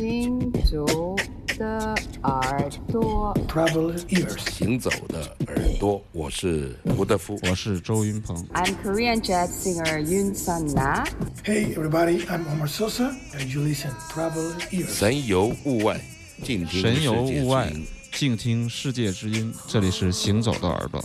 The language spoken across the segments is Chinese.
行走的耳朵，Travel ears，行走的耳朵，我是胡德夫，我是周云鹏。I'm Korean jazz singer Yun Sun Na. Hey everybody, I'm Omar Sosa, and you listen Travel ears。神游物外，静听神游物外，静听世界之音。这里是行走的耳朵。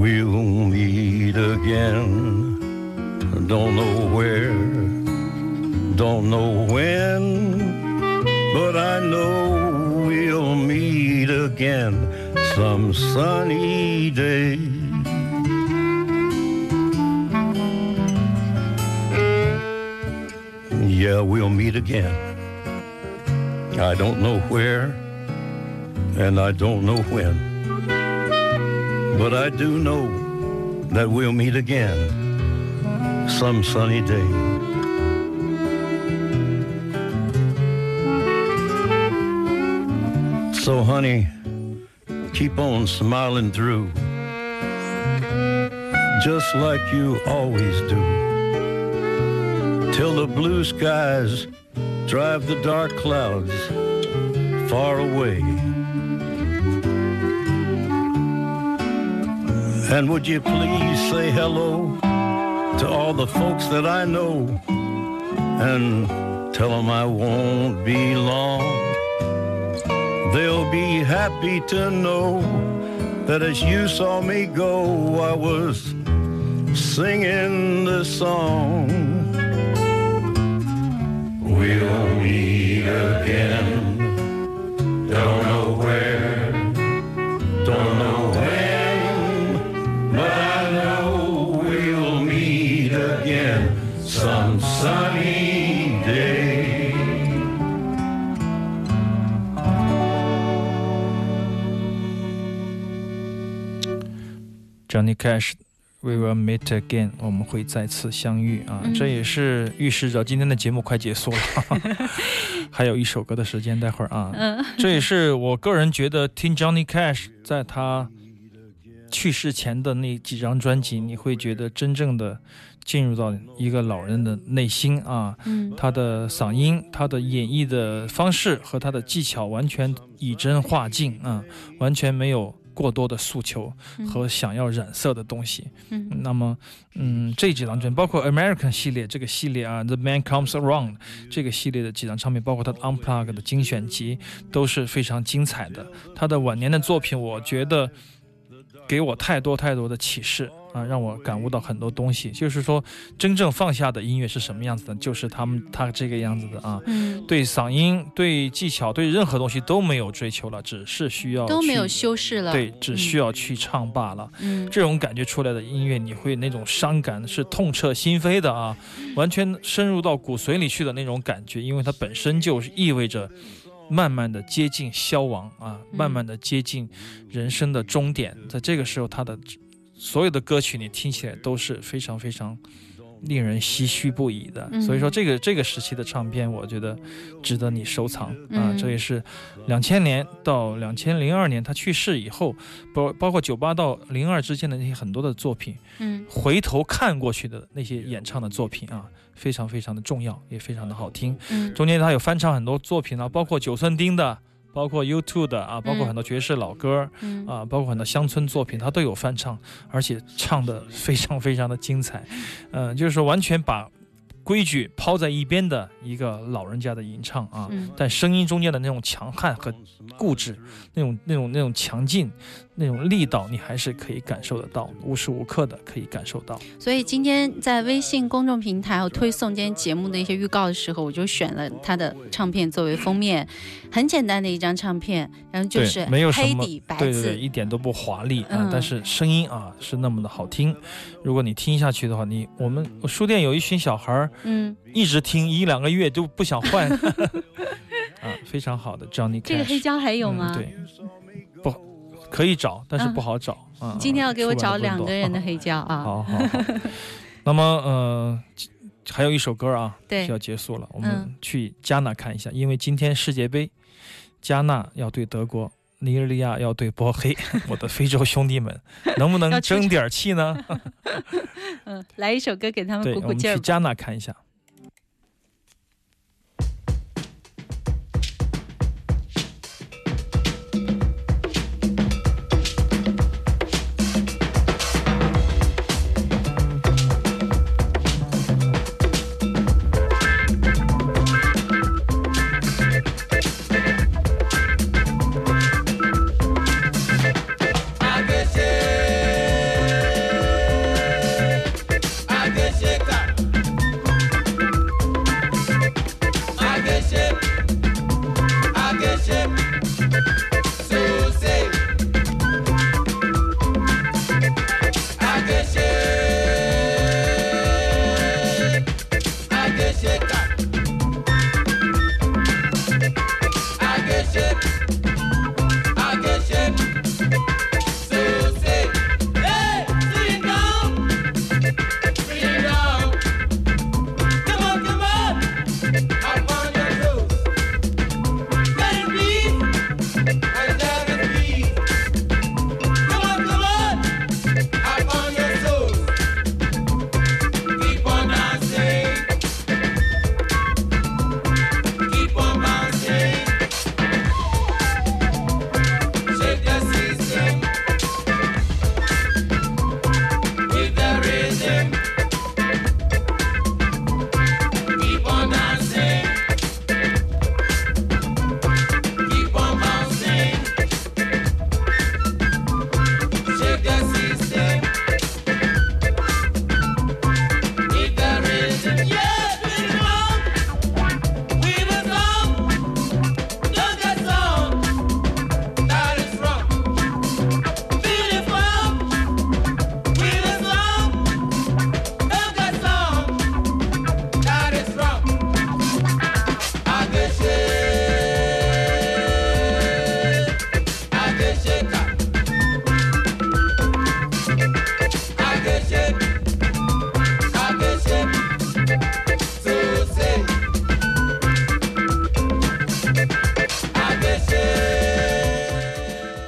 We'll meet again don't know where, don't know when, but I know we'll meet again some sunny day. Yeah, we'll meet again. I don't know where, and I don't know when, but I do know that we'll meet again some sunny day. So, honey, keep on smiling through, just like you always do, till the blue skies drive the dark clouds far away. And would you please say hello? to all the folks that I know and tell them I won't be long. They'll be happy to know that as you saw me go, I was singing this song. We'll meet again. Don't know some sunny day. Johnny Cash, We will meet again，我们会再次相遇啊！这也是预示着今天的节目快结束了，还有一首歌的时间，待会儿啊。这也是我个人觉得听 Johnny Cash 在他去世前的那几张专辑，你会觉得真正的。进入到一个老人的内心啊，他的嗓音、他的演绎的方式和他的技巧完全以真化境啊，完全没有过多的诉求和想要染色的东西。嗯，那么，嗯，这几张专辑，包括 American 系列这个系列啊，The Man Comes Around 这个系列的几张唱片，包括他的 Unplugged 的精选集都是非常精彩的。他的晚年的作品，我觉得给我太多太多的启示。啊，让我感悟到很多东西。就是说，真正放下的音乐是什么样子的？就是他们他这个样子的啊。嗯。对嗓音、对技巧、对任何东西都没有追求了，只是需要都没有修饰了。对，只需要去唱罢了。嗯。这种感觉出来的音乐，你会那种伤感是痛彻心扉的啊，完全深入到骨髓里去的那种感觉，因为它本身就是意味着慢慢的接近消亡啊，慢慢的接近人生的终点。在这个时候，他的。所有的歌曲你听起来都是非常非常令人唏嘘不已的。嗯所以说，这个这个时期的唱片，我觉得值得你收藏啊。嗯这也是两千年到两千零二年他去世以后，包包括九八到零二之间的那些很多的作品，嗯回头看过去的那些演唱的作品啊，非常非常的重要，也非常的好听。嗯中间他有翻唱很多作品啊，包括九寸钉的，包括 YouTube 的啊，包括很多爵士老歌。嗯。啊，包括很多乡村作品，他都有翻唱，而且唱的 非常非常的精彩，嗯、就是说完全把规矩抛在一边的一个老人家的吟唱啊，嗯。但声音中间的那种强悍和固执，那种那种那种强劲，那种力道，你还是可以感受得到，无时无刻的可以感受到。所以今天在微信公众平台我推送今天节目的一些预告的时候，我就选了他的唱片作为封面，很简单的一张唱片，然后就是黑底白对对对，字，一点都不华丽啊，嗯但是声音啊是那么的好听。如果你听下去的话，你我们书店有一群小孩儿嗯，一直听一两个月就不想换 啊，非常好的 Johnny Cash。这个黑胶还有吗？嗯？对，不可以找，但是嗯不好找啊。今天要给我找两个人的黑胶啊。好好好。那么呃，还有一首歌啊，对就要结束了，我嗯们去加纳看一下，因为今天世界杯，加纳要对德国。尼日利亚要对波黑，我的非洲兄弟们，能不能争点气呢？嗯，来一首歌给他们，鼓鼓劲儿吧。我们去加纳看一下。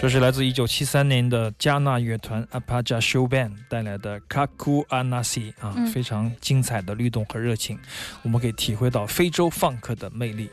这是来自一九七三年的加纳乐团 Apaja Show Band 带来的 Kaku Anasi 啊，嗯非常精彩的律动和热情，我们可以体会到非洲放克的魅力。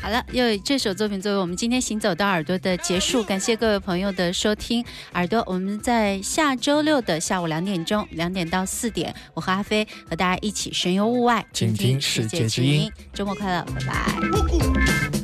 好了，又以这首作品作为我们今天行走到耳朵的结束，感谢各位朋友的收听。耳朵，我们在下周六的下午两点钟，两点到四点，我和阿飞和大家一起神游物外，倾听世界之音。周末快乐，拜拜。